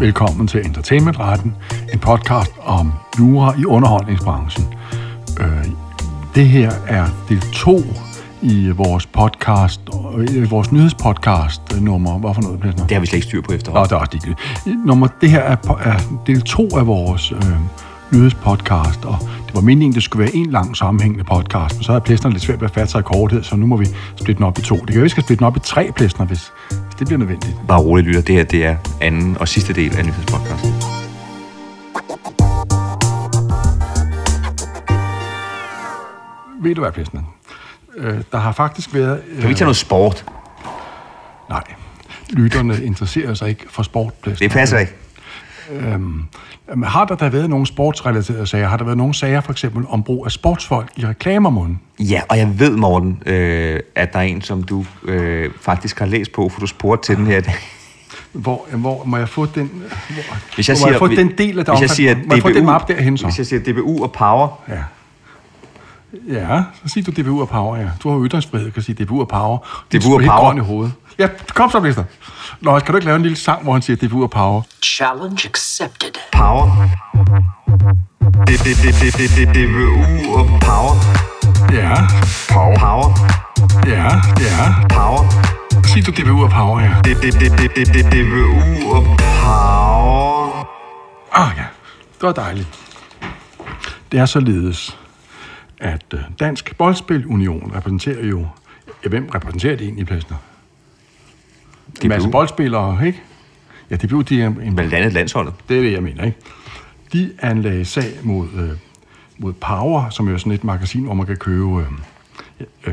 Velkommen til Entertainmentretten, en podcast om jura i underholdningsbranchen. Øh, det her er del 2 i vores podcast, øh, vores nyhedspodcast øh, nummer. Hvad for noget, Plæsner? Det har vi slet ikke styr på Nå, efterhånden. det er også. Nummer, det her er, er del 2 af vores øh, nyhedspodcast, og det var meningen, det skulle være en lang sammenhængende podcast, men så er plæsterne lidt svært ved at fatte sig i korthed, så nu må vi splitte den op i to. Det kan jo, vi skal splitte den op i tre plæstner, hvis det bliver nødvendigt. Bare roligt lytter, det her det er anden og sidste del af nyhedspodcasten. Ved du hvad, plæstner? Øh, der har faktisk været... Øh, Kan vi tage noget sport? Nej, lytterne interesserer sig ikke for sport, plæstner. Det passer ikke. Øhm, har der da været nogle sportsrelaterede sager? Har der været nogle sager, for eksempel, om brug af sportsfolk i reklamermunden? Ja, og jeg ved, Morten, øh, at der er en, som du øh, faktisk har læst på, for du spurgte til den her. Hvor, hvor må jeg få den, hvor, Hvis jeg hvor må jeg få siger, den del af det hvis jeg siger, må jeg få den mappe derhen så? Hvis jeg siger DBU og Power, Ja. Ja, så siger du DBU og Power, ja. Du har jo ytringsfrihed, kan sige DBU og Power. Er DBU og helt Power. grøn i hovedet. Ja, kom så, Blister. Nå, kan du ikke lave en lille sang, hvor han siger DBU og Power? Challenge accepted. Power. DBU og Power. Ja, Power. Power. ja, ja. Power. Sig du DBU og Power, ja. DBU og Power. Ah ja, det var dejligt. Det er således, at øh, Dansk Boldspil Union repræsenterer jo... Ja, hvem repræsenterer det egentlig, Plæsner? En masse DBU. boldspillere, ikke? Ja, DBU, de er en Blandt andet landsholdet. Det er det, jeg mener, ikke? De anlagde sag mod, øh, mod Power, som jo er sådan et magasin, hvor man kan købe... Øh,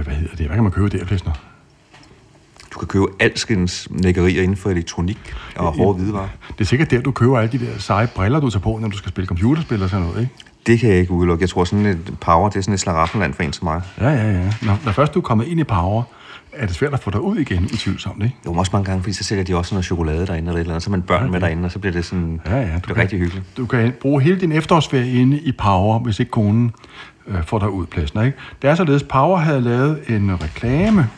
hvad hedder det? Hvad kan man købe der, Plæsner? Du kan købe alskens lækkerier inden for elektronik og hårde hvidevarer. Det er sikkert der, du køber alle de der seje briller, du tager på, når du skal spille computerspil og sådan noget, ikke? Det kan jeg ikke udelukke. Jeg tror, sådan et power, det er sådan et slaraffenland for en som mig. Ja, ja, ja. Når, når først du er kommet ind i Power, er det svært at få dig ud igen, utvivlsomt, ikke? Jo, også mange gange, fordi så sælger de også noget chokolade derinde eller et eller andet. Så man børn med derinde, og så bliver det sådan... Ja, ja. det er rigtig hyggeligt. Du kan bruge hele din efterårsferie inde i Power, hvis ikke konen øh, får dig ud pladsen, ikke? Det er således, Power havde lavet en reklame,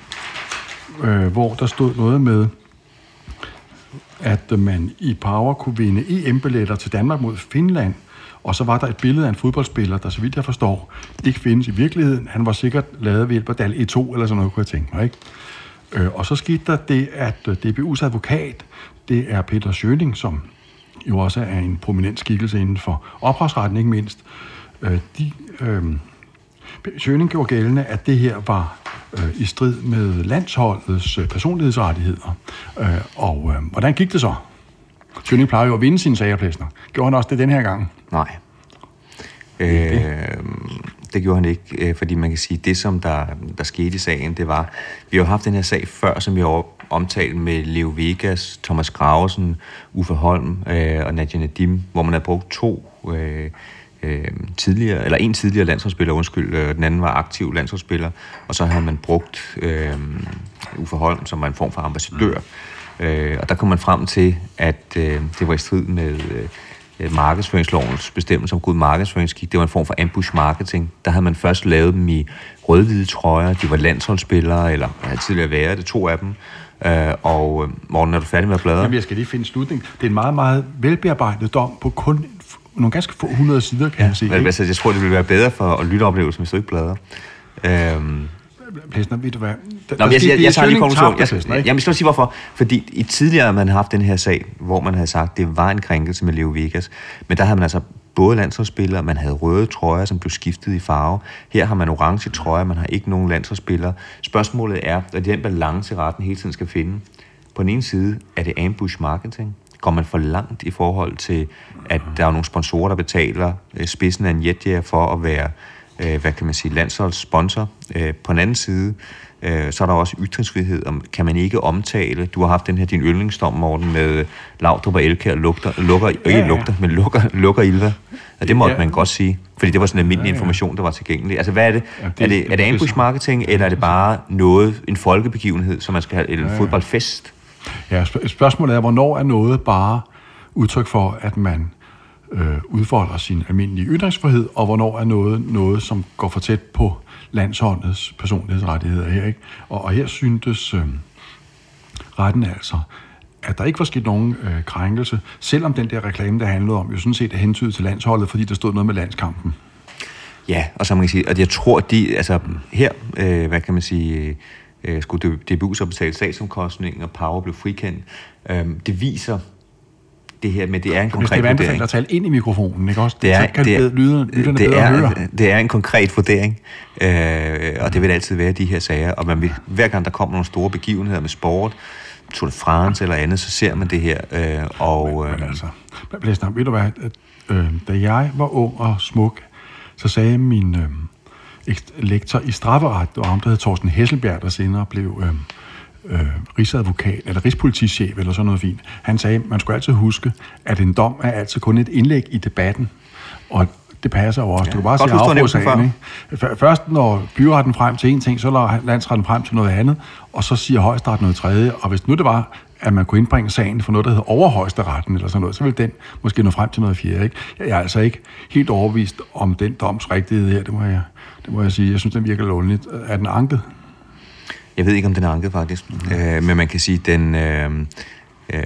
øh, hvor der stod noget med, at man i Power kunne vinde EM-billetter til Danmark mod Finland, og så var der et billede af en fodboldspiller, der så vidt jeg forstår, ikke findes i virkeligheden. Han var sikkert lavet ved hjælp af DAL E2 eller sådan noget, kunne jeg tænke mig, ikke? Øh, og så skete der det, at øh, DBU's advokat, det er Peter Schøning, som jo også er en prominent skikkelse inden for ophavsretten, ikke mindst. Øh, de, øh, Schøning gjorde gældende, at det her var øh, i strid med landsholdets øh, personlighedsrettigheder. Øh, og øh, hvordan gik det så? Schøning plejer jo at vinde sine sager, Plæsner. Gjorde han også det den her gang? Nej. Øh, det gjorde han ikke, øh, fordi man kan sige, det som der, der skete i sagen, det var, vi har haft den her sag før, som vi har omtalt med Leo Vegas, Thomas Gravesen, Uffe Holm øh, og Nadia Nadim, hvor man har brugt to øh, øh, tidligere, eller en tidligere landsholdsspiller, undskyld, øh, den anden var aktiv landsholdsspiller, og så har man brugt øh, Uffe Holm, som var en form for ambassadør. Øh, og der kom man frem til, at øh, det var i strid med øh, øh, markedsføringslovens bestemmelser om god markedsføringsskik. Det var en form for ambush marketing. Der havde man først lavet dem i rød-hvide trøjer. De var landsholdsspillere, eller havde tidligere været det, to af dem. Øh, og øh, Morten, er du færdig med at bladre? Jamen, jeg skal lige finde slutning. Det er en meget, meget velbearbejdet dom på kun nogle ganske få hundrede sider, kan ja. Men, ikke? altså, jeg tror, det ville være bedre for lytteoplevelsen, hvis du ikke bladrer. Øhm, Plæsner, ved du hvad? Der, Nå, men jeg, jeg, jeg tager lige konklusion. Jeg, Plæsner, jeg, ikke? jeg vil sige hvorfor. Fordi i tidligere har man haft den her sag, hvor man havde sagt, det var en krænkelse med Leo Vegas. Men der havde man altså både landsholdsspillere, man havde røde trøjer, som blev skiftet i farve. Her har man orange trøjer, man har ikke nogen landsholdsspillere. Spørgsmålet er, at den balance retten hele tiden skal finde. På den ene side er det ambush marketing. Går man for langt i forhold til, at der er nogle sponsorer, der betaler øh, spidsen af en jetjager for at være øh, hvad kan man sige, landsholdssponsor. Øh, på den anden side, øh, så er der også ytringsfrihed. Om, kan man ikke omtale, du har haft den her din yndlingsdom, Morten, med Laudrup og Elkær lugter, lukker, ikke ja. lugter, men lukker, lukker Ilva. Og det måtte Ja. man godt sige, fordi det var sådan en almindelig information, der var tilgængelig. Altså hvad er det? Ja, det- er det, er det- ambush marketing, eller er det bare noget, en folkebegivenhed, som man skal have, eller en fodboldfest? Ja, sp- spørgsmålet er, hvornår er noget bare udtryk for, at man øh, udfolder sin almindelige ytringsfrihed, og hvornår er noget noget, som går for tæt på landsholdets personlighedsrettigheder her. Ikke? Og, og her syntes øh, retten altså, at der ikke var sket nogen øh, krænkelse, selvom den der reklame, der handlede om, jo sådan set er hentydet til landsholdet, fordi der stod noget med landskampen. Ja, og så man kan sige, at jeg tror, de, altså her, øh, hvad kan man sige, øh, skulle DBU så betale statsomkostning, og Power blev frikendt. Øh, det viser det her med, det er en konkret Hvis det er vurdering. at tale ind i mikrofonen, ikke også? Det er, så kan det, er, lyde, lytterne det, bedre er, høre. det er en konkret vurdering, øh, og det vil altid være de her sager. Og man vil, hver gang der kommer nogle store begivenheder med sport, Tour de France eller andet, så ser man det her. Øh, og, øh, Men altså, Blæsner, ved du hvad, at, øh, da jeg var ung og smuk, så sagde min øh, ek- lektor i strafferet, det var ham, der hed Thorsten Hesselbjerg, der senere blev øh, øh, rigsadvokat, eller rigspolitichef, eller sådan noget fint. Han sagde, man skulle altid huske, at en dom er altid kun et indlæg i debatten. Og det passer jo også. Ja, du kan bare se? F- Først når byretten frem til en ting, så lader landsretten frem til noget andet, og så siger højesteret noget tredje. Og hvis nu det var, at man kunne indbringe sagen for noget, der hedder overhøjesteretten eller sådan noget, så ville den måske nå frem til noget fjerde. Ikke? Jeg er altså ikke helt overbevist om den doms rigtighed her, det må jeg, det må jeg sige. Jeg synes, den virker lovligt. Er den anket? Jeg ved ikke, om den er anket faktisk, øh, men man kan sige, den, øh, øh,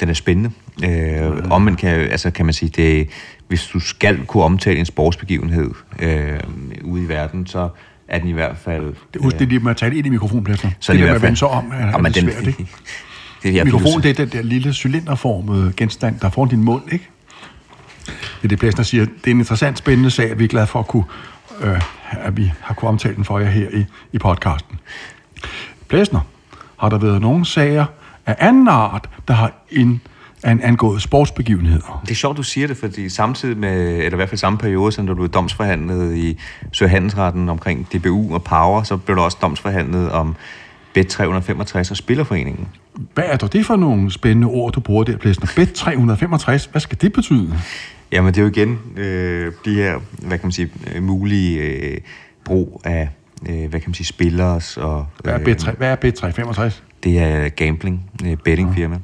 den er spændende. Øh, om man kan, altså kan man sige, det, hvis du skal kunne omtale en sportsbegivenhed øh, ude i verden, så er den i hvert fald... Det, husk, det er lige med at tale ind i mikrofonpladsen. Så det i der med at vende sig om, er, er Jamen, lidt den- svært, ikke? det, jeg Mikrofon, det er den der lille cylinderformede genstand, der er foran din mund, ikke? Det er det, Blæsner siger. Det er en interessant, spændende sag, vi er glade for at kunne, øh, at vi har kunnet omtale den for jer her i, i podcasten. Blæsner, har der været nogle sager af anden art, der har in, an, angået sportsbegivenheder? Det er sjovt, du siger det, fordi samtidig med, eller i hvert fald samme periode, som du blev domsforhandlet i Søhandelsretten omkring DBU og Power, så blev der også domsforhandlet om Bet365 og Spillerforeningen. Hvad er det for nogle spændende ord, du bruger der, Blæsner? Bet 365, hvad skal det betyde? Jamen, det er jo igen øh, de her, hvad kan man sige, mulige øh, brug af, øh, hvad kan man sige, spillers og... Hvad er Bet, 3, hvad er Bet 365? Det er gambling, øh, bettingfirma.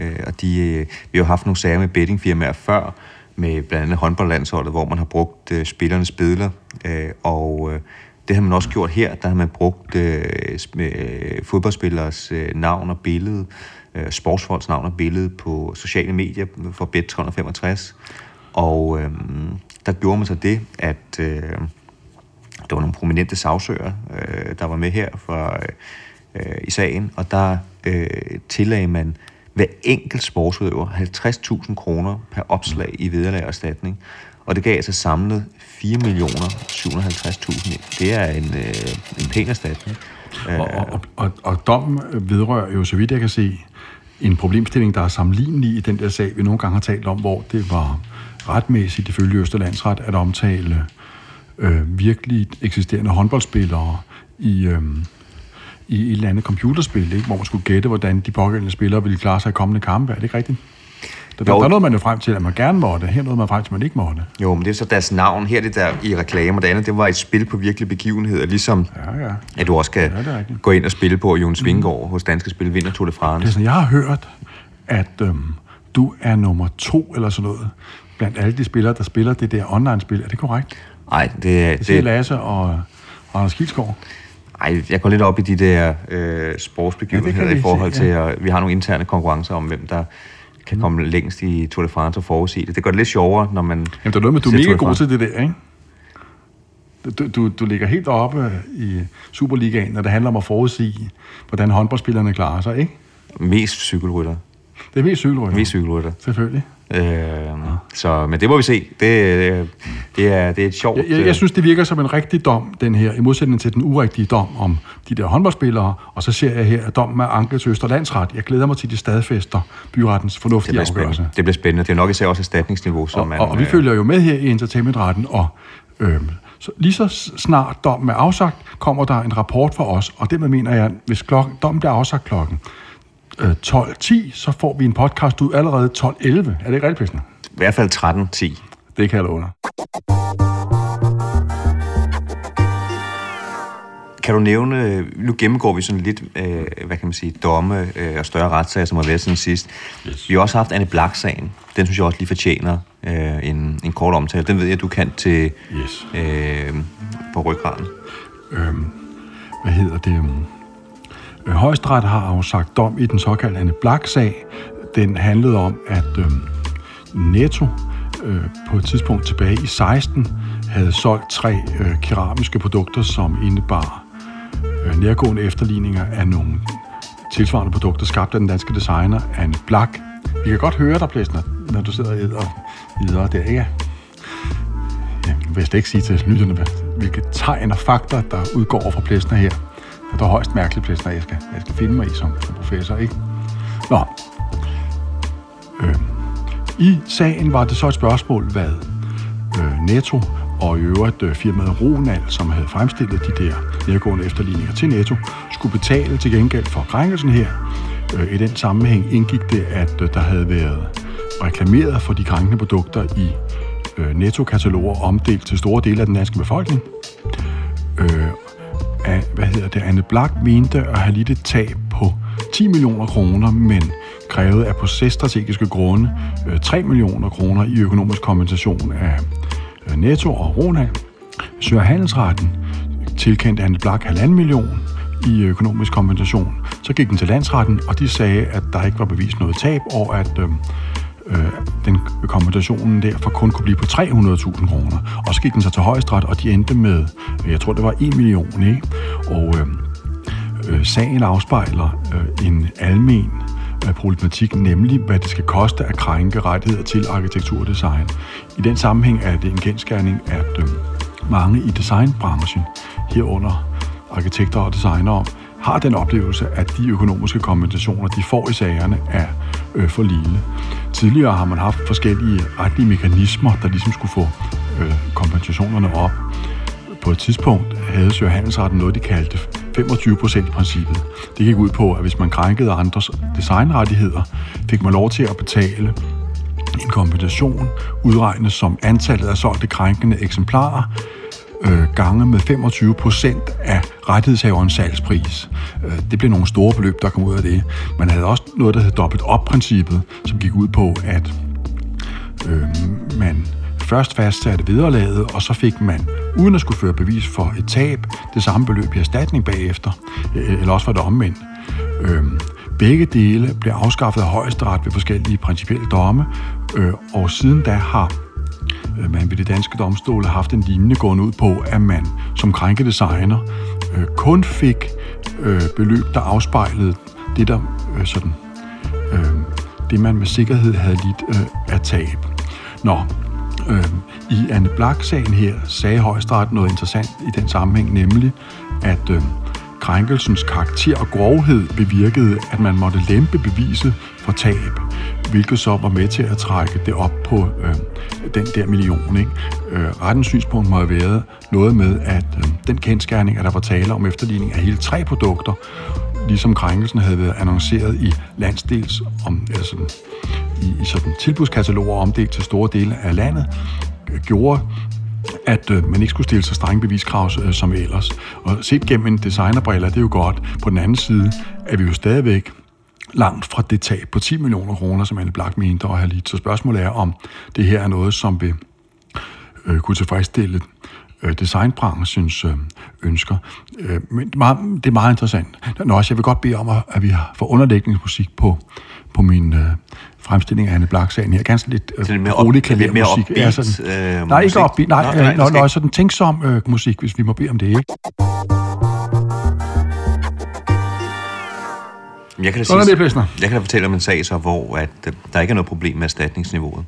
Øh, og de, øh, vi har haft nogle sager med bettingfirmaer før, med blandt andet håndboldlandsholdet, hvor man har brugt øh, spillernes billeder. Øh, og øh, det har man også gjort her. Der har man brugt øh, øh, fodboldspillers øh, navn og billede, øh, sportsfolks navn og billede på sociale medier for Bet365. Og øh, der gjorde man så det, at... Øh, der var nogle prominente sagsøger, øh, der var med her for, øh, i sagen, og der øh, tillagde man hver enkelt sportsudøver 50.000 kroner per opslag i vederlag og erstatning. Og det gav altså samlet 4.750.000. Det er en, øh, en pæn erstatning. Og, og, og, og dommen vedrører jo, så vidt jeg kan se, en problemstilling, der er sammenlignelig i den der sag, vi nogle gange har talt om, hvor det var retmæssigt ifølge Østerlandsret at omtale øh, virkelig eksisterende håndboldspillere i, øh, i et eller andet computerspil, ikke? hvor man skulle gætte, hvordan de pågældende spillere ville klare sig i kommende kampe. Er det ikke rigtigt? Der, der, der nåede man jo frem til, at man gerne måtte. Her nåede man frem til, at man ikke måtte. Jo, men det er så deres navn. Her er det der i reklamer, det andet, det var et spil på virkelige begivenheder, ligesom Ja, ja. at du også kan Ja, gå ind og spille på, Jon Svinggaard hos Danske Spil vinder Tour de France. Det er sådan, jeg har hørt, at øhm, du er nummer to eller sådan noget, blandt alle de spillere, der spiller det der online-spil. Er det korrekt? Nej, det, er- Det siger det, Lasse og, og Anders Kilsgaard. Ej, jeg går lidt op i de der øh, Ja, sportsbegivenheder vi i forhold til, at vi har nogle interne konkurrencer om, hvem der kan Mm. komme længst i Tour de France og forudsige det. Det gør det lidt sjovere, når man... Jamen, der er noget med, du er mega god til det der, ikke? Du, du, du ligger helt oppe i Superligaen, når det handler om at forudsige, hvordan håndboldspillerne klarer sig, ikke? Mest cykelrytter. Det er mest cykelrytter. Mest cykelrytter. Selvfølgelig. Øh, så, men det må vi se. Det, øh, det, er, det er et sjovt... Jeg, jeg, jeg synes, det virker som en rigtig dom, den her, i modsætning til den urigtige dom om de der håndboldspillere. Og så ser jeg her, at dommen er anket til Østerlandsret. Jeg glæder mig til, de stadfæster byrettens det fornuftige bliver afgørelse. spændende. Det bliver spændende. Det er nok især også erstatningsniveau, som Og, man... og, og vi øh, følger jo med her i entertainmentretten, og øhm, så lige så snart dommen er afsagt, kommer der en rapport fra os, og dermed mener jeg, hvis klokken, dommen bliver afsagt klokken øh, 12.10, så får vi en podcast ud allerede 12.11. Er det ikke rigtigt, Pæsner? I hvert fald 13-10. Det kan jeg love dig. Kan du nævne, nu gennemgår vi sådan lidt, øh, hvad kan man sige, domme øh, og større retssager, som har været siden sidst. Yes. Vi har også haft Anne Blak-sagen. Den synes jeg også lige fortjener øh, en, en kort omtale. Den ved jeg, du kan til Yes. øh, på ryggraden. Øhm, hvad hedder det? Højesteret har afsagt dom i den såkaldte Anne Black-sag. Den handlede om, at øh, Netto øh, på et tidspunkt tilbage i 16 havde solgt tre øh, keramiske produkter, som indebar øh, nærgående efterligninger af nogle tilsvarende produkter, skabt af den danske designer Anne Black. Vi kan godt høre dig, Plæsner, når du sidder og æder videre der, ikke? Jeg vil slet ikke sige til lytterne, hvilke tegn og fakta, der udgår fra Plæsner her. Det er højst mærkeligt, Plæsner, jeg skal, jeg skal finde mig i som, som professor, ikke? Nå. Øh. I sagen var det så et spørgsmål, hvad øh, Netto og i øvrigt øh, firmaet Ronald, som havde fremstillet de der nedgående efterligninger til Netto, skulle betale til gengæld for krænkelsen her. Øh, I den sammenhæng indgik det, at øh, der havde været reklameret for de krænkende produkter i øh, Netto-kataloger omdelt til store dele af den danske befolkning. Øh, af, hvad hedder det, Anne Black mente at have lidt et tab på 10 millioner kroner, men krævede af processtrategiske grunde øh, 3 millioner kroner i økonomisk kompensation af øh, Netto og Rona. Søger Handelsretten tilkendte Anne Black 1,5 million i økonomisk kompensation. Så gik den til landsretten, og de sagde, at der ikke var bevist noget tab, og at øh, øh, den kompensationen derfor kun kunne blive på 300.000 kroner. Og så gik den så til højesteret, og de endte med, jeg tror det var 1 million, ikke? Og øh, øh, sagen afspejler øh, en almen øh, problematik, nemlig hvad det skal koste at krænke rettigheder til arkitektur og design. I den sammenhæng er det en genskærning, at øh, mange i designbranchen, herunder arkitekter og designere, har den oplevelse, at de økonomiske kompensationer, de får i sagerne, er øh, for lille. Tidligere har man haft forskellige retlige mekanismer, der ligesom skulle få øh, kompensationerne op. På et tidspunkt havde Søger Handelsretten noget, de kaldte 25%-princippet. Det gik ud på, at hvis man krænkede andres designrettigheder, fik man lov til at betale en kompensation, udregnet som antallet af solgte krænkende eksemplarer, øh, gange med 25 procent af rettighedshaverens salgspris. Øh, det blev nogle store beløb, der kom ud af det. Man havde også noget, der hed dobbelt op-princippet, som gik ud på, at øh, man først fastsatte vederlaget, og så fik man, uden at skulle føre bevis for et tab, det samme beløb i erstatning bagefter, øh, eller også var det omvendt. Øh, begge dele blev afskaffet af højesteret ved forskellige principielle domme, øh, og siden da har Øh, man ved det danske domstole haft en lignende gående ud på, at man som krænkedesigner øh, kun fik øh, beløb, der afspejlede det, der øh, sådan, øh, det man med sikkerhed havde lidt øh, at tab. Nå, øh, i Anne Blak-sagen her sagde højesteret noget interessant i den sammenhæng, nemlig at øh, krænkelsens karakter og grovhed bevirkede, at man måtte lempe beviset for tab, hvilket så var med til at trække det op på øh, den der million. Ikke? Øh, rettens synspunkt må have været noget med, at øh, den kendskærning, at der var tale om efterligning af hele tre produkter, ligesom krænkelsen havde været annonceret i landsdels om, eller sådan, i, i sådan tilbudskataloger omdelt til store dele af landet, øh, gjorde at øh, man ikke skulle stille så strenge beviskrav øh, som ellers. Og set gennem en designerbriller, det er jo godt. På den anden side er vi jo stadigvæk langt fra det tab på 10 millioner kroner, som Anne Black mente at have lidt. Så spørgsmålet er, om det her er noget, som vil øh, kunne tilfredsstille øh, designbranchens øh, ønsker. Øh, men det er, meget, det er meget interessant. Nå, også, jeg vil godt bede om, at, vi får underlægningsmusik på, på min øh, fremstilling af Anne Black-sagen her. Ganske lidt øh, lidt mere rolig op- lidt mere klavermusik. upbeat, sådan, øh, nej, ikke upbeat. Nej, Nå, nej, nej, nej, nej, sådan tænksom øh, musik, hvis vi må bede om det, ikke? Jeg kan da, Sådan sige, det, jeg kan da fortælle om en sag så, hvor at, øh, der ikke er noget problem med erstatningsniveauet.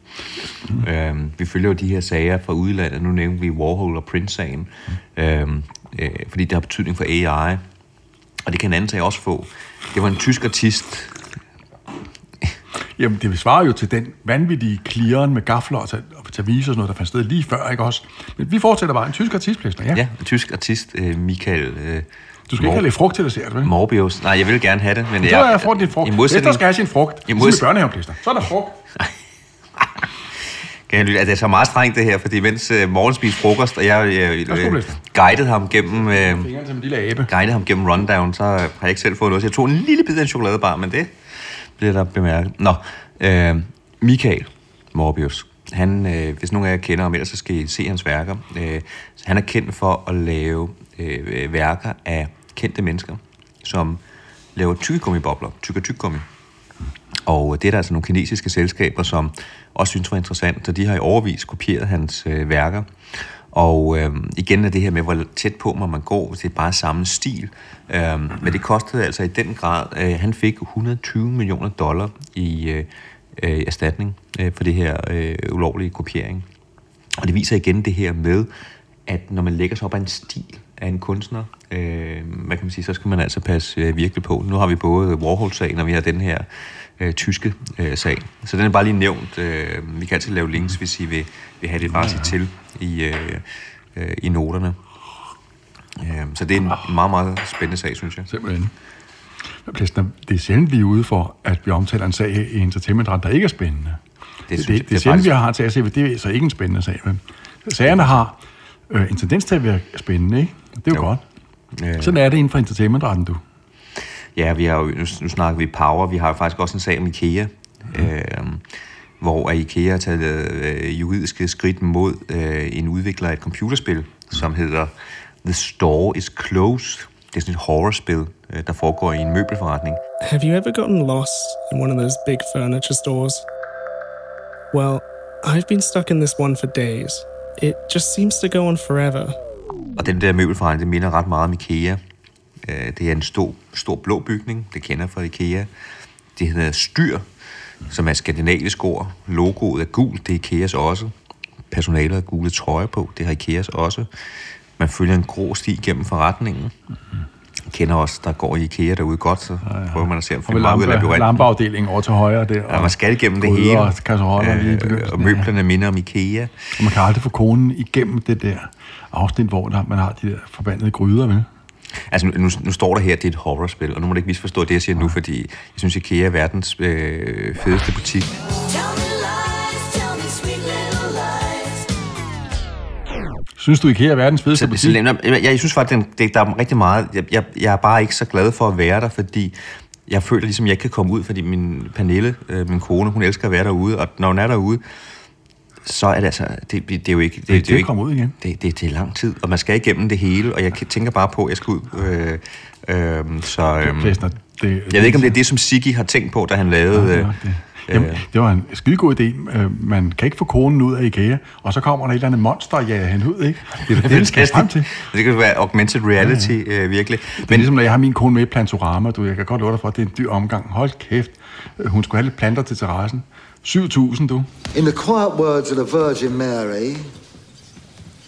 Mm. Øhm, vi følger jo de her sager fra udlandet. Nu nævnte vi Warhol og Prince-sagen, øhm, øh, fordi det har betydning for AI. Og det kan en anden sag også få. Det var en tysk artist, Jamen, det svarer jo til den vanvittige clearen med gafler og tage, og tage vise og sådan noget, der fandt sted lige før, ikke også? Men vi fortsætter bare. En tysk artistplæsner, ja. ja, en tysk artist, øh, Michael øh, Du skal ikke have lidt frugt til dessert, vel? Morbius. Nej, jeg vil gerne have det, men Så er jeg får din frugt. I modsætning, skal have sin frugt. I I mods- modsætning... børnehaveplæsner. Så er der frugt. Kan jeg lytte? Altså, det er så meget strengt det her, fordi mens øh, morgen spiste frokost, og jeg øh, Værsgo, øh, Lester. guidede ham gennem... Øh, Fingeren som en lille abe. guidede ham gennem rundown, så har jeg ikke selv fået noget. Så jeg tog en lille bid af en chokoladebar, men det bliver der bemærket. Nå, øh, Michael Morbius. Han, øh, hvis nogen af jer kender ham, ellers så skal I se hans værker. Øh, han er kendt for at lave øh, værker af kendte mennesker, som laver tykkegummibobler, tyk og gummi. Og det er der altså nogle kinesiske selskaber, som også synes var interessant, så de har i overvis kopieret hans øh, værker. Og øh, igen er det her med, hvor tæt på må man går, hvis det er bare samme stil. Øh, men det kostede altså i den grad, øh, han fik 120 millioner dollar i øh, øh, erstatning øh, for det her øh, ulovlige kopiering. Og det viser igen det her med, at når man lægger sig op af en stil af en kunstner, øh, hvad kan man sige, så skal man altså passe øh, virkelig på. Nu har vi både Warhol-sagen, og vi har den her øh, tyske øh, sag. Så den er bare lige nævnt. Øh, vi kan altid lave links, hvis I vil, vil have det bare ja, ja. til i, øh, øh, i noterne. Øh, så det er en meget, meget spændende sag, synes jeg. Simpelthen. Plæsner, det er sjældent, vi er ude for, at vi omtaler en sag i entertainment der ikke er spændende. Det, det, det, det, det er sjældent, faktisk... vi har til at se, det er så ikke en spændende sag. Men sagerne har øh, en tendens til at være spændende, ikke? Det er jo, jo. godt. Øh... Sådan er det inden for entertainmentretten, du. Ja, vi har jo, nu, nu snakker vi Power, vi har jo faktisk også en sag om IKEA, mm. øh, hvor IKEA har taget øh, juridiske skridt mod øh, en udvikler af et computerspil, mm. som hedder The Store is Closed. Det er sådan et horrorspil, øh, der foregår i en møbelforretning. Have you ever gotten lost in one of those big furniture stores? Well, I've been stuck in this one for days. It just seems to go on forever. Og den der møbelforretning, det minder ret meget om IKEA. Øh, det er en stor, stor blå bygning, det kender fra IKEA. Det hedder Styr, som er skandinavisk ord. Logoet er gult, det er IKEAs også. Personalet har gule trøjer på, det har IKEAs også. Man følger en grå sti gennem forretningen. Jeg kender også, der går i IKEA derude godt, så ja, ja. prøver man at se, om man ud af labyrinten. lampeafdelingen over til højre der. Ja, man skal igennem det hele. Og, øh, lige og møblerne minder om IKEA. Og man kan aldrig få konen igennem det der afsnit, hvor der, man har de der forbandede gryder, vel? Altså, nu, nu står der her, at det er et horrorspil, og nu må du ikke misforstå det, jeg siger nu, fordi jeg synes, IKEA er verdens øh, fedeste butik. Synes du, IKEA er verdens fedeste butik? Så, jeg, jeg, jeg synes faktisk, det, der er rigtig meget. Jeg, jeg, jeg er bare ikke så glad for at være der, fordi jeg føler ligesom, jeg ikke kan komme ud, fordi min Pernille, øh, min kone, hun elsker at være derude, og når hun er derude, så er det altså, det, det er jo ikke... Det, det, det er jo ikke, ud igen. Det, det, det er lang tid, og man skal igennem det hele, og jeg tænker bare på, at jeg skal ud. Øh, øh, så, øh, det, det, jeg ved ikke, om det er det, som Siggy har tænkt på, da han lavede... Ja, det. Jamen, det var en skidegod idé. Øh, man kan ikke få konen ud af IKEA, og så kommer der et eller andet monster og jager hende ud, ikke? Det er det, det skal frem til. Det kan være augmented reality, ja, ja. Øh, virkelig. Men, det er ligesom, når jeg har min kone med i Plantorama, du, jeg kan godt love dig for, at det er en dyr omgang. Hold kæft. Hun skulle have lidt planter til terrassen. 7.000, du. In the quiet words of the Virgin Mary,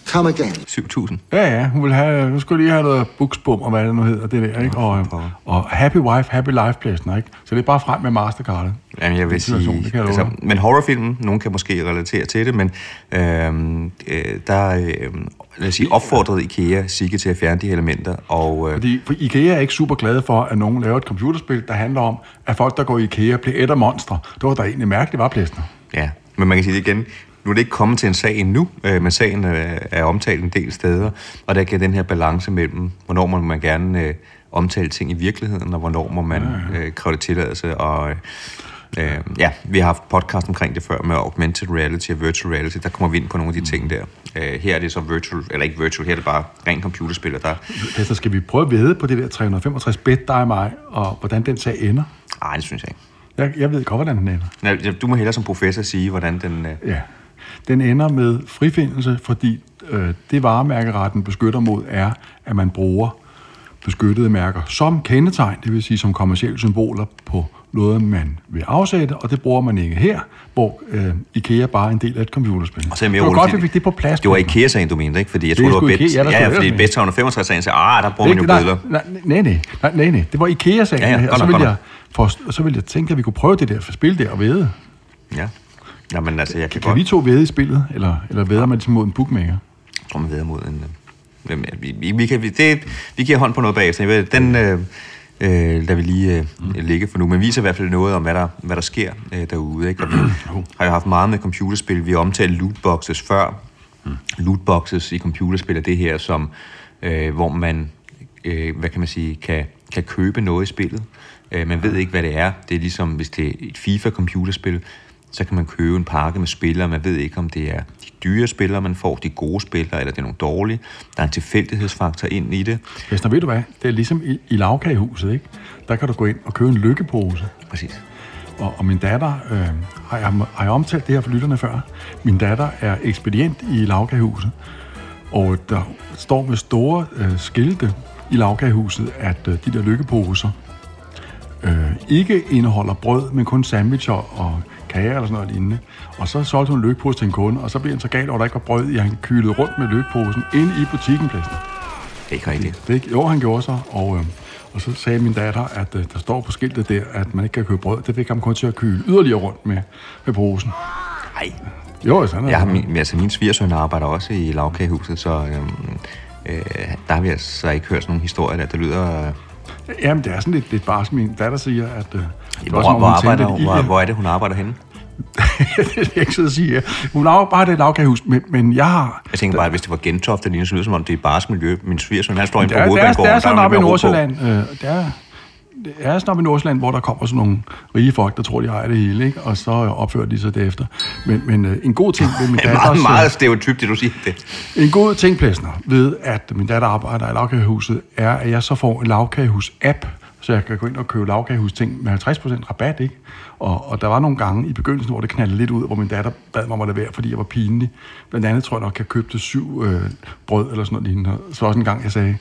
Come again. 7.000. Ja, ja. Hun vil have, nu skulle lige have noget buksbum, og hvad det nu hedder, det der, ikke? Og, og happy wife, happy life pladsen, ikke? Så det er bare frem med Mastercard. Jamen, jeg vil sige, det kan altså, men horrorfilmen, nogen kan måske relatere til det, men øhm, øh, der øh, lad os sige, opfordrede IKEA Sigge til at fjerne de elementer. Og, øh, Fordi for IKEA er ikke super glade for, at nogen laver et computerspil, der handler om, at folk, der går i IKEA, bliver et af monstre. Det var der egentlig mærkeligt, var plæsner. Ja, men man kan sige det igen. Nu er det ikke kommet til en sag endnu, øh, men sagen øh, er omtalt en del steder, og der kan den her balance mellem, hvornår må man gerne øh, omtale ting i virkeligheden, og hvornår må man øh, kræve det tilladelse, og øh, ja, vi har haft podcast omkring det før med augmented reality og virtual reality, der kommer vi ind på nogle af de mm. ting der. Øh, her er det så virtual, eller ikke virtual, her er det bare ren computerspil, der... Så skal vi prøve at vide på det der 365 bed, dig og mig, og hvordan den sag ender? Nej, det synes jeg ikke. Jeg, jeg ved godt, hvordan den ender. Ja, du må hellere som professor sige, hvordan den... Øh... Ja, den ender med frifindelse, fordi øh, det varemærkeretten beskytter mod er, at man bruger beskyttede mærker som kendetegn, det vil sige som kommersielle symboler på noget, man vil afsætte, og det bruger man ikke her, hvor øh, IKEA bare er en del af et computerspil. Og så er det var godt, at vi fik det på plads. Det var IKEA-sagen, du mente, ikke? Fordi jeg troede, det var Bet... Ja, ja, fordi Bet 365-sagen sagde, ah, der bruger man jo. Nej, nej, nej, nej, nej, nej, det var IKEA-sagen, ja, ja, og så ville, jeg, for, så ville jeg tænke, at vi kunne prøve det der for spil der og vide. Ja. Jamen, altså, jeg kan, kan godt... vi to væde i spillet, eller, eller væder man mod en bookmaker? Jeg tror, man væder mod en... Øh, vi, vi, vi, kan, vi, det, vi giver hånd på noget bagefter. Den øh, øh, lader vi lige øh, mm. ligge for nu, men viser i hvert fald noget om, hvad der, hvad der sker øh, derude. Ikke? Og vi har jo haft meget med computerspil. Vi har omtalt lootboxes før. Mm. Lootboxes i computerspil er det her, som, øh, hvor man øh, hvad kan man sige, kan, kan købe noget i spillet. Øh, man ved ikke, hvad det er. Det er ligesom, hvis det er et FIFA-computerspil, så kan man købe en pakke med spillere. Man ved ikke, om det er de dyre spillere, man får, de gode spillere, eller det er nogle dårlige. Der er en tilfældighedsfaktor ind i det. Vester, ved du hvad? Det er ligesom i, i lavkagehuset, ikke? Der kan du gå ind og købe en lykkepose. Præcis. Og, og min datter, øh, har, jeg, har jeg omtalt det her for lytterne før? Min datter er ekspedient i lavkagehuset, og der står med store øh, skilte i lavkagehuset, at øh, de der lykkeposer øh, ikke indeholder brød, men kun sandwicher og kager eller sådan noget lignende. Og så solgte hun lykkepose til en kunde, og så blev han så galt over, at der ikke var brød i, han kylede rundt med lykkeposen inde i butikken, pladsen. Det er ikke rigtigt. Det, ikke- jo, han gjorde så, og, øh, og så sagde min datter, at øh, der står på skiltet der, at man ikke kan købe brød. Det fik ham kun til at kyle yderligere rundt med, med posen. Nej. Jo, sådan er Jeg har, det. min, altså min svigersøn arbejder også i lavkagehuset, så øhm, øh, der har vi altså ikke hørt sådan nogle historier, der, der lyder... Øh, Jamen, det er sådan lidt, lidt barsk. Min datter siger, at... Øh, hvor, hvor, hun arbejder, hun- hvor, hvor er det, hun arbejder henne? det vil jeg ikke sidde og sige. ja. Hun arbejder i et lavkagehus, men, men jeg har... Jeg tænker bare, at hvis det var Gentofte, det lyder som om det er barsk miljø. Min svigersøn, han står inde på er, det er, det hovedbanegården. er sådan der oppe i. Nordsjælland. Øh, det er, det er sådan i Nordsjælland, hvor der kommer sådan nogle rige folk, der tror, de ejer det hele, ikke? og så øh, opfører de sig derefter. Men, men øh, en god ting ved min Det er datters... meget, øh, meget stereotypt, det du siger. Det. En god ting, Plæsner, ved at min datter arbejder i lavkagehuset, er, at jeg så får en lavkagehus-app, så jeg kan gå ind og købe lavkagehus-ting med 50% rabat, ikke? Og, og der var nogle gange i begyndelsen, hvor det knaldede lidt ud, hvor min datter bad mig om at lade være, fordi jeg var pinlig. Blandt andet tror jeg nok, jeg købte syv øh, brød eller sådan noget lignende. Så også en gang, jeg sagde,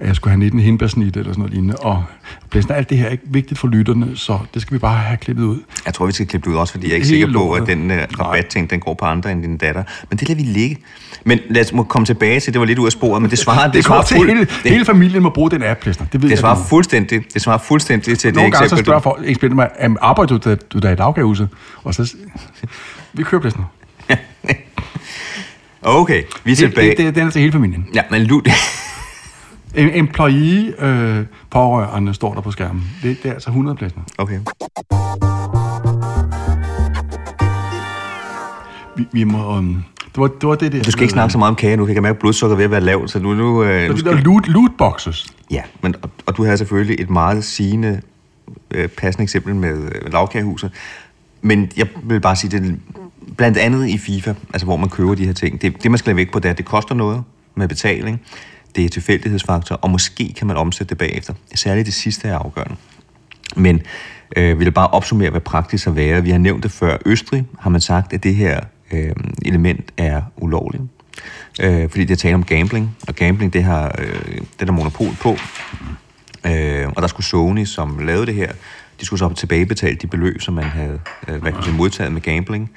at jeg skulle have 19 hindbærsnit eller sådan noget lignende. Og Plæsner, alt det her er ikke vigtigt for lytterne, så det skal vi bare have klippet ud. Jeg tror, vi skal klippe det ud også, fordi jeg er ikke Helt sikker på, at den uh, rabatting, den går på andre end din datter. Men det lader vi ligge. Men lad os må komme tilbage til, det var lidt ud af sporet, men det svarer, det, Det svarer, til fuld, hele, det, hele familien må bruge den app, Plæsner. Det ved det jeg svarer nu. fuldstændig, det svarer fuldstændig til det Nogle gange så spørger folk, eksperter mig, "Jamen, arbejder du, du der i daggavehuset? Og så, vi kører pladsen. Okay, vi er Det, tilbage. det, det, den er til hele familien. Ja, men lu, En employee øh, pårørende står der på skærmen. Det, det er altså 100 pladsen. Okay. Vi, vi må... Um, det, var, det var det der. Du skal ikke snakke så meget om kage nu, jeg kan mærke, at blodsukker er ved at være lavt, så nu... nu, øh, nu det skal, der loot, lootboxes. Ja, men, og, og du havde selvfølgelig et meget sigende, øh, passende eksempel med øh, lavkagehuset. Men jeg vil bare sige, det blandt andet i FIFA, altså hvor man køber de her ting. Det, det man skal lade væk på, det er, at det koster noget med betaling. Det er tilfældighedsfaktor, og måske kan man omsætte det bagefter. Særligt det sidste er afgørende. Men øh, vi vil bare opsummere, hvad praktisk har været. Vi har nævnt det før. Østrig har man sagt, at det her øh, element er ulovligt. Øh, fordi det er tale om gambling, og gambling, det har øh, det er der monopol på. Øh, og der skulle Sony, som lavede det her, de skulle så tilbagebetale de beløb, som man havde øh, hvad kan man sige, modtaget med gambling.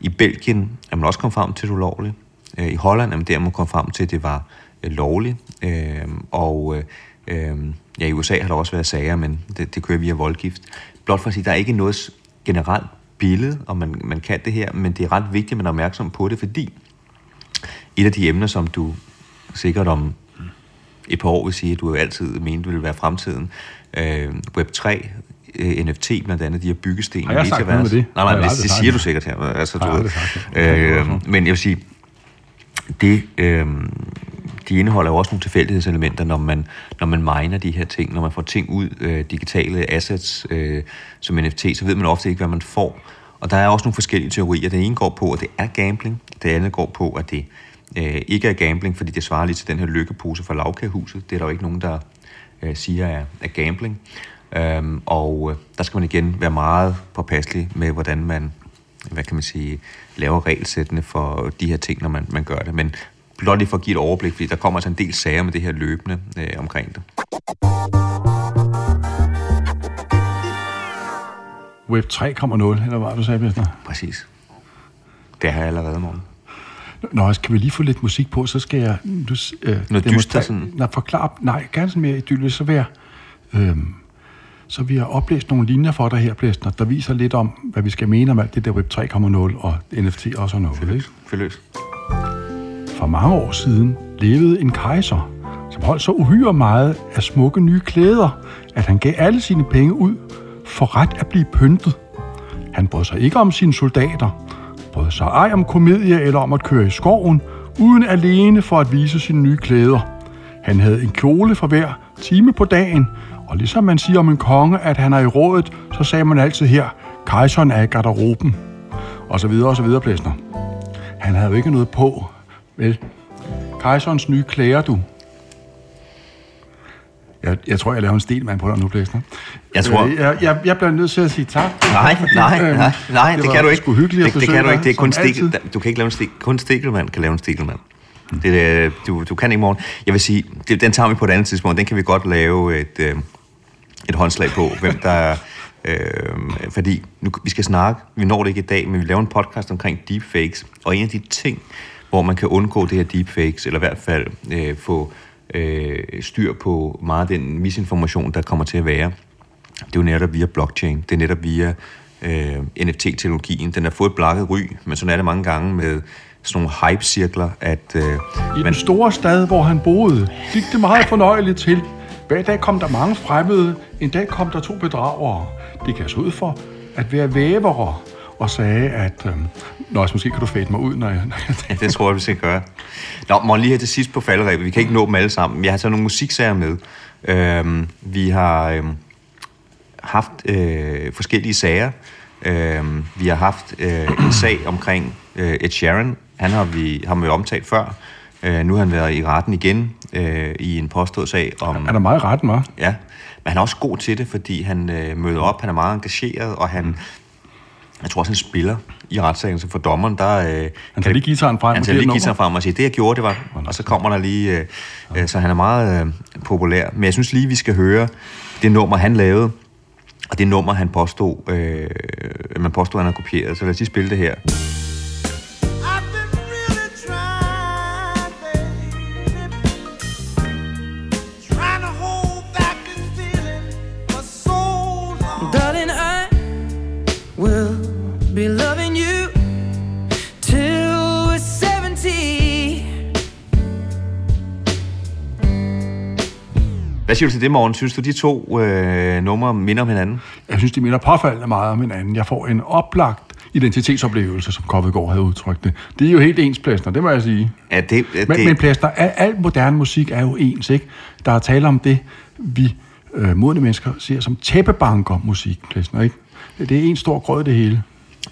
I Belgien er man også kommet frem til, at det er ulovligt. Øh, I Holland er man der, man kom frem til, at det var øh, lovligt. Øh, og øh, ja, i USA har der også været sager, men det, det kører via voldgift. Blot for at sige, der er ikke noget generelt billede, om man, man kan det her, men det er ret vigtigt, at man er opmærksom på det, fordi et af de emner, som du sikkert om et par år vil sige, at du altid mente ville være fremtiden. Øh, Web3, øh, NFT blandt andet, de her byggesten. Har jeg sagt noget med det? Nej, nej, det, det siger du sikkert her. Altså, du ved. Øh, men jeg vil sige, det, øh, de indeholder jo også nogle tilfældighedselementer, når man, når man miner de her ting, når man får ting ud, øh, digitale assets øh, som NFT, så ved man ofte ikke, hvad man får. Og der er også nogle forskellige teorier. Den ene går på, at det er gambling. Det andet går på, at det øh, ikke er gambling, fordi det svarer lige til den her lykkepose fra lavkagehuset. Det er der jo ikke nogen, der øh, siger er, er gambling. Øhm, og øh, der skal man igen være meget påpasselig med, hvordan man hvad kan man sige, laver regelsættene for de her ting, når man, man gør det. Men blot lige for at give et overblik, fordi der kommer altså en del sager med det her løbende øh, omkring det. Web 3,0, eller hvad du sagde, Plæsner? Præcis. Det har jeg allerede, morgen. Nå, skal vi lige få lidt musik på, så skal jeg... Du, s- øh, Noget dyster sådan? Nej, forklar, nej, gerne sådan mere idyllisk, så vil jeg... Øhm, så vi har oplæst nogle linjer for dig her, Plæsner, der viser lidt om, hvad vi skal mene om alt det der Web 3,0 og NFT og sådan noget. Ikke? Fyld løs. For mange år siden levede en kejser, som holdt så uhyre meget af smukke nye klæder, at han gav alle sine penge ud for ret at blive pyntet. Han brød sig ikke om sine soldater, brød sig ej om komedie eller om at køre i skoven, uden alene for at vise sine nye klæder. Han havde en kjole for hver time på dagen, og ligesom man siger om en konge, at han er i rådet, så sagde man altid her, kejseren er i garderoben, og så videre og så videre, Plæsner. Han havde jo ikke noget på, vel? Kajsons nye klæder, du. Jeg, jeg tror, jeg laver en stilmand på dig nu, Plæsner. Jeg tror- Øh, Jeg, jeg, jeg bliver nødt til at sige tak. Nej, nej, øh, nej, nej, det, var kan du ikke. hyggeligt det, det besøge kan du ikke. Det er kun stikkel. Du kan ikke lave en stik. Kun stikkelmand kan lave en stikkelmand. Det, er, du, du kan ikke i morgen. Jeg vil sige, det, den tager vi på et andet tidspunkt. Den kan vi godt lave et, øh, et håndslag på, hvem der er... Øh, fordi nu, vi skal snakke, vi når det ikke i dag, men vi laver en podcast omkring deepfakes, og en af de ting, hvor man kan undgå det her deepfakes, eller i hvert fald øh, få øh, styr på meget den misinformation, der kommer til at være, det er jo netop via blockchain. Det er netop via øh, NFT-teknologien. Den har fået et blakket ry, men sådan er det mange gange med sådan nogle hype-cirkler, at øh, I den store stad, hvor han boede, gik det meget fornøjeligt til. Hver dag kom der mange fremmede. En dag kom der to bedragere. Det kan så ud for at være vævere og sagde, at øh, Nå, altså, måske kan du fade mig ud, når jeg... Ja, det tror jeg, vi skal gøre. Nå, må lige her til sidst på falderæbet. Vi kan ikke nå dem alle sammen. Jeg har taget nogle musiksager med. Øhm, vi har øhm, haft øh, forskellige sager. Øhm, vi har haft øh, en sag omkring øh, Ed Sheeran. Han har vi, har vi omtalt før. Øh, nu har han været i retten igen øh, i en påstået sag om... Er meget ret, var. Ja, men han er også god til det, fordi han øh, møder op, han er meget engageret, og han, jeg tror også, han spiller i retssagen, så for dommeren, der... Øh, Han kan tager lige guitaren frem Han og tager lige et guitaren frem og siger, det jeg gjorde, det var... Og så kommer der lige... Øh, øh, så han er meget øh, populær. Men jeg synes lige, vi skal høre det nummer, han lavede, og det nummer, han påstod, øh, man påstod, han har kopieret. Så lad os lige spille det her. Hvad siger du til det, morgen? Synes du, de to øh, numre minder om hinanden? Jeg synes, de minder påfaldende meget om hinanden. Jeg får en oplagt identitetsoplevelse, som Koppelgaard havde udtrykt det. Det er jo helt ens plæster, det må jeg sige. Ja, det, det, Men, men plæster, al, al moderne musik er jo ens, ikke? Der er tale om det, vi øh, modne mennesker ser som tæppebanker musik, plæster, ikke? Det er en stor grød, det hele.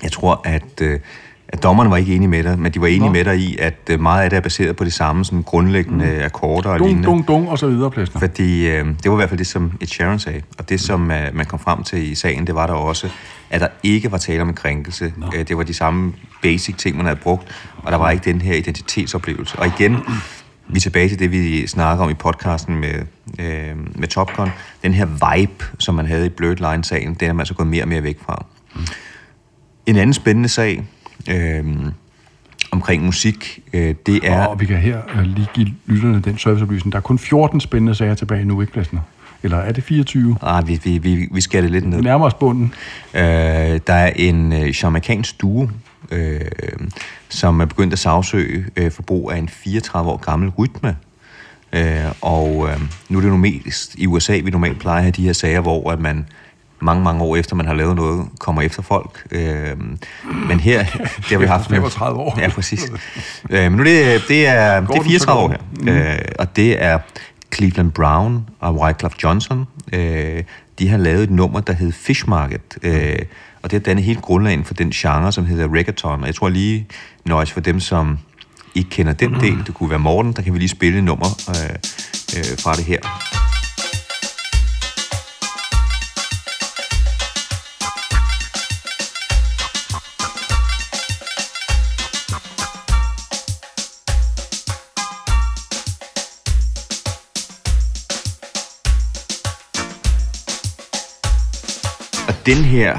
Jeg tror, at, øh, at dommerne var ikke enige med dig, men de var enige Nå. med dig i, at øh, meget af det er baseret på de samme sådan grundlæggende mm. akkorder og Dung, lignende. dung, dung, og så videre, plæster. Fordi øh, det var i hvert fald det, som Ed Sheeran sagde. Og det, som øh, man kom frem til i sagen, det var der også, at der ikke var tale om en krænkelse. Øh, det var de samme basic ting, man havde brugt, og der var ikke den her identitetsoplevelse. Og igen, vi er tilbage til det, vi snakker om i podcasten med, øh, med Top Gun. Den her vibe, som man havde i Blurred Line-sagen, den er man så gået mere og mere væk fra. En anden spændende sag øh, omkring musik, øh, det er... Og vi kan her øh, lige give lytterne den serviceoplysning. Der er kun 14 spændende sager tilbage nu, ikke, plæster? Eller er det 24? Ah, vi, vi, vi, vi skal det lidt ned. Vi nærmer os bunden. Øh, der er en øh, jamaikansk duo, øh, som er begyndt at sagsøge øh, for brug af en 34 år gammel rytme. Øh, og øh, nu er det jo mest i USA, vi normalt plejer at have de her sager, hvor at man mange, mange år efter, man har lavet noget, kommer efter folk. Øh, men her, det har vi haft... med- 35 år. Ja, præcis. Øh, men nu det, det er, det er den, så 34 år her. Øh, og det er Cleveland Brown og Wyclef Johnson. Øh, de har lavet et nummer, der hedder Fish Market. Øh, og det er dannet helt grundlagen for den genre, som hedder reggaeton. Og jeg tror lige, nøjes for dem, som ikke kender den del, det kunne være Morten, der kan vi lige spille et nummer øh, øh, fra det her. Den her,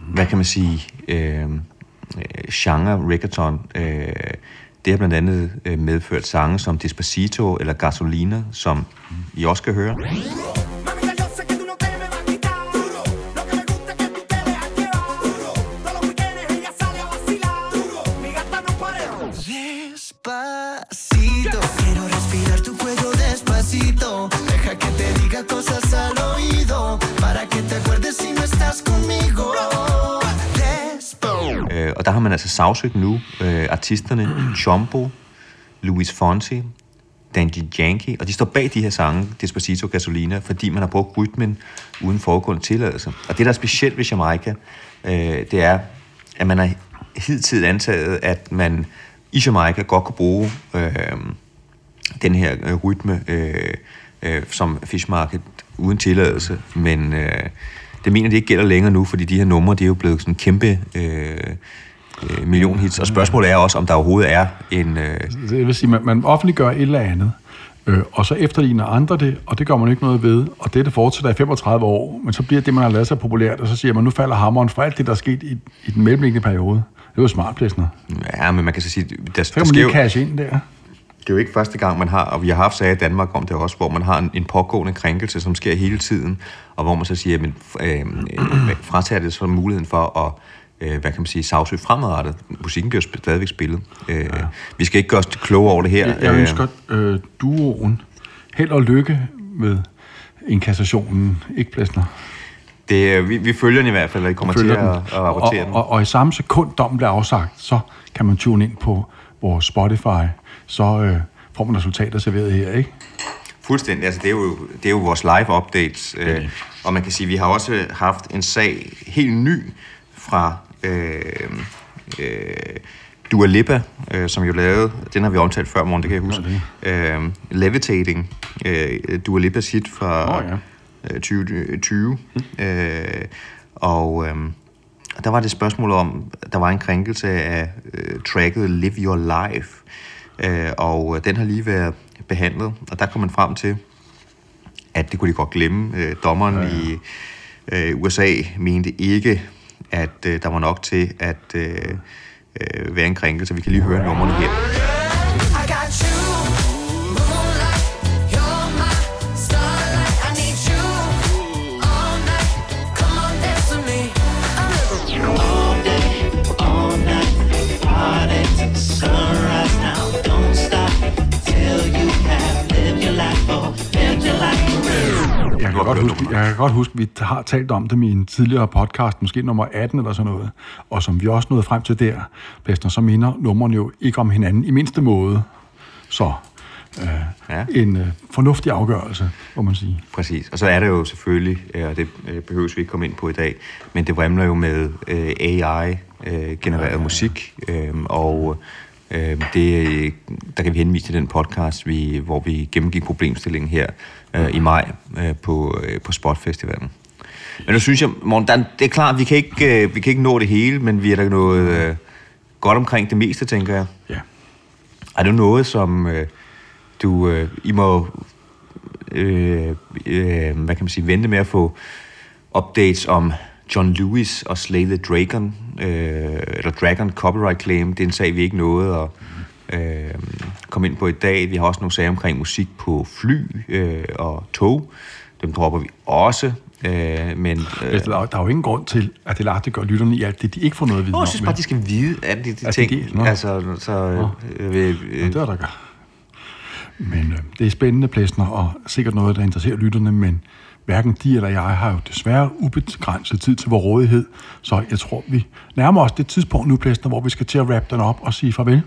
hvad kan man sige, øh, genre reggaeton, øh, det har blandt andet øh, medført sange som Despacito eller Gasolina, som I også skal høre. Sagsøgt nu øh, artisterne Chombo, Luis Fonsi, Danji Yankee, og de står bag de her sange, Despacito Gasolina, fordi man har brugt rytmen uden foregående tilladelse. Og det, der er specielt ved Jamaica, øh, det er, at man har hidtil antaget, at man i Jamaica godt kunne bruge øh, den her øh, rytme øh, øh, som Fish Market uden tilladelse, men øh, det mener de ikke gælder længere nu, fordi de her numre, det er jo blevet sådan kæmpe øh, øh, millionhits, og spørgsmålet er også, om der overhovedet er en... Øh, Det vil sige, man, man offentliggør et eller andet, øh, og så efterligner andre det, og det gør man ikke noget ved, og det, det fortsætter i 35 år, men så bliver det, man har lavet sig populært, og så siger man, nu falder hammeren for alt det, der er sket i, i den mellemliggende periode. Det er jo smart, Plæsner. ja, men man kan så sige, der, Så kan der man lige cash ind der. det er jo ikke første gang, man har, og vi har haft sager i Danmark om det også, hvor man har en, en pågående krænkelse, som sker hele tiden, og hvor man så siger, men øh, øh, fratager det så muligheden for at øh, hvad kan man sige, sagsøge fremadrettet. Musikken bliver stadigvæk spillet. Øh, ja. Vi skal ikke gøre os kloge over det her. Jeg, jeg ønsker øh, duoen held og lykke med inkassationen, ikke Plæsner? det, øh, vi, vi følger den i hvert fald, og I kommer til at, at rapportere og, den. og, og i samme sekund dommen bliver afsagt, så kan man tune ind på vores Spotify, så øh, får man resultater serveret her, ikke? Fuldstændig. Altså, det, er jo, det er jo vores live updates. Øh, og man kan sige, at vi har også haft en sag helt ny fra øh, øh, Dua Lipa, øh, som jo lavede, den har vi omtalt før morgen, det kan jeg huske, øh, Levitating, øh, Dua Lipas hit fra Åh, ja. øh, 2020. Øh, og øh, der var det spørgsmål om, der var en krænkelse af øh, tracket Live Your Life, øh, og øh, den har lige været behandlet, og der kom man frem til, at det kunne de godt glemme. Øh, dommeren ja, ja. i øh, USA mente ikke, at øh, der var nok til at øh, øh, være en krænkelse. Vi kan lige høre nummerne her. Kan, har godt huske, jeg kan godt huske, at vi har talt om dem i en tidligere podcast, måske nummer 18 eller sådan noget, og som vi også nåede frem til der, Plæsner, så minder numrene jo ikke om hinanden i mindste måde. Så øh, Ja. ja. en øh, fornuftig afgørelse, må man sige. Præcis. Og så er der jo selvfølgelig, øh, og det øh, behøves vi ikke komme ind på i dag, men det vrimler jo med øh, AI-genereret øh, musik, øh, og øh, det, der kan vi henvise til den podcast, vi, hvor vi gennemgik problemstillingen her øh, i maj øh, på, øh, på Spot Festivalen. Men nu synes jeg, Morten, der, det er klart, vi kan, ikke, øh, vi kan ikke nå det hele, men vi er der noget øh, godt omkring det meste, tænker jeg. Ja. Er det noget, som øh, du... Øh, I må... Øh, øh, hvad kan man sige? Vente med at få updates om John Lewis og Slay the Dragon, øh, eller Dragon Copyright Claim. Det er en sag, vi ikke nåede at øh, komme ind på i dag. Vi har også nogle sager omkring musik på fly øh, og tog. Dem dropper vi også. Øh, men øh, Altså, der, der er jo ingen grund til, at det lagte gør lytterne i alt det, de ikke får noget at vide jeg synes bare, de skal vide, at de, de ting... de- nå. altså, så... Øh, øh, Ja, øh, det er der gør. Men øh, det er spændende, Plæsner, og sikkert noget, der interesserer lytterne, men hverken de eller jeg har jo desværre ubegrænset tid til vores rådighed, så jeg tror, vi nærmer os det tidspunkt nu, Plæsner, hvor vi skal til at wrap den op og sige farvel.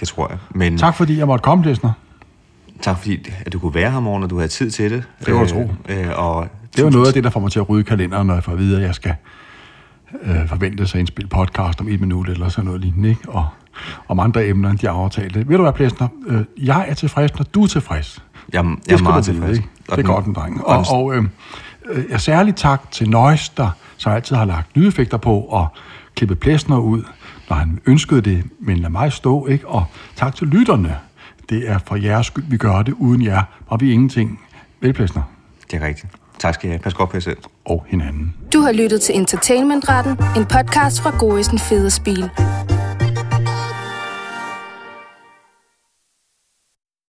Det tror jeg. Men, Tak fordi jeg måtte komme, Plæsner. Tak fordi, at du kunne være her, morgen, og du havde tid til det. Det var tro. Øh, og Det var noget af det, der får mig til at rydde kalenderen, når jeg får at vide, at jeg skal øh, forvente sig at indspille podcast om et minut eller sådan noget lignende, ikke? Og om andre emner, end de har aftalt. Ved du hvad, Plæsner? Øh, jeg er tilfreds, når du er tilfreds. Jeg, jeg er meget vide, tilfreds. Og Det er den- godt, en dreng. og Og, øh, øh, jeg særligt tak til Noise, der så altid har lagt lydeffekter på og klippet plæsner ud, når han ønskede det, men lad mig stå, ikke? Og tak til lytterne. Det er for jeres skyld, vi gør det. Uden jer var vi ingenting. Vel, plæsner? Det er rigtigt. Tak skal I have. Pas godt på jer selv. Og hinanden. Du har lyttet til Entertainmentretten, en podcast fra Gorisen Fede Spil.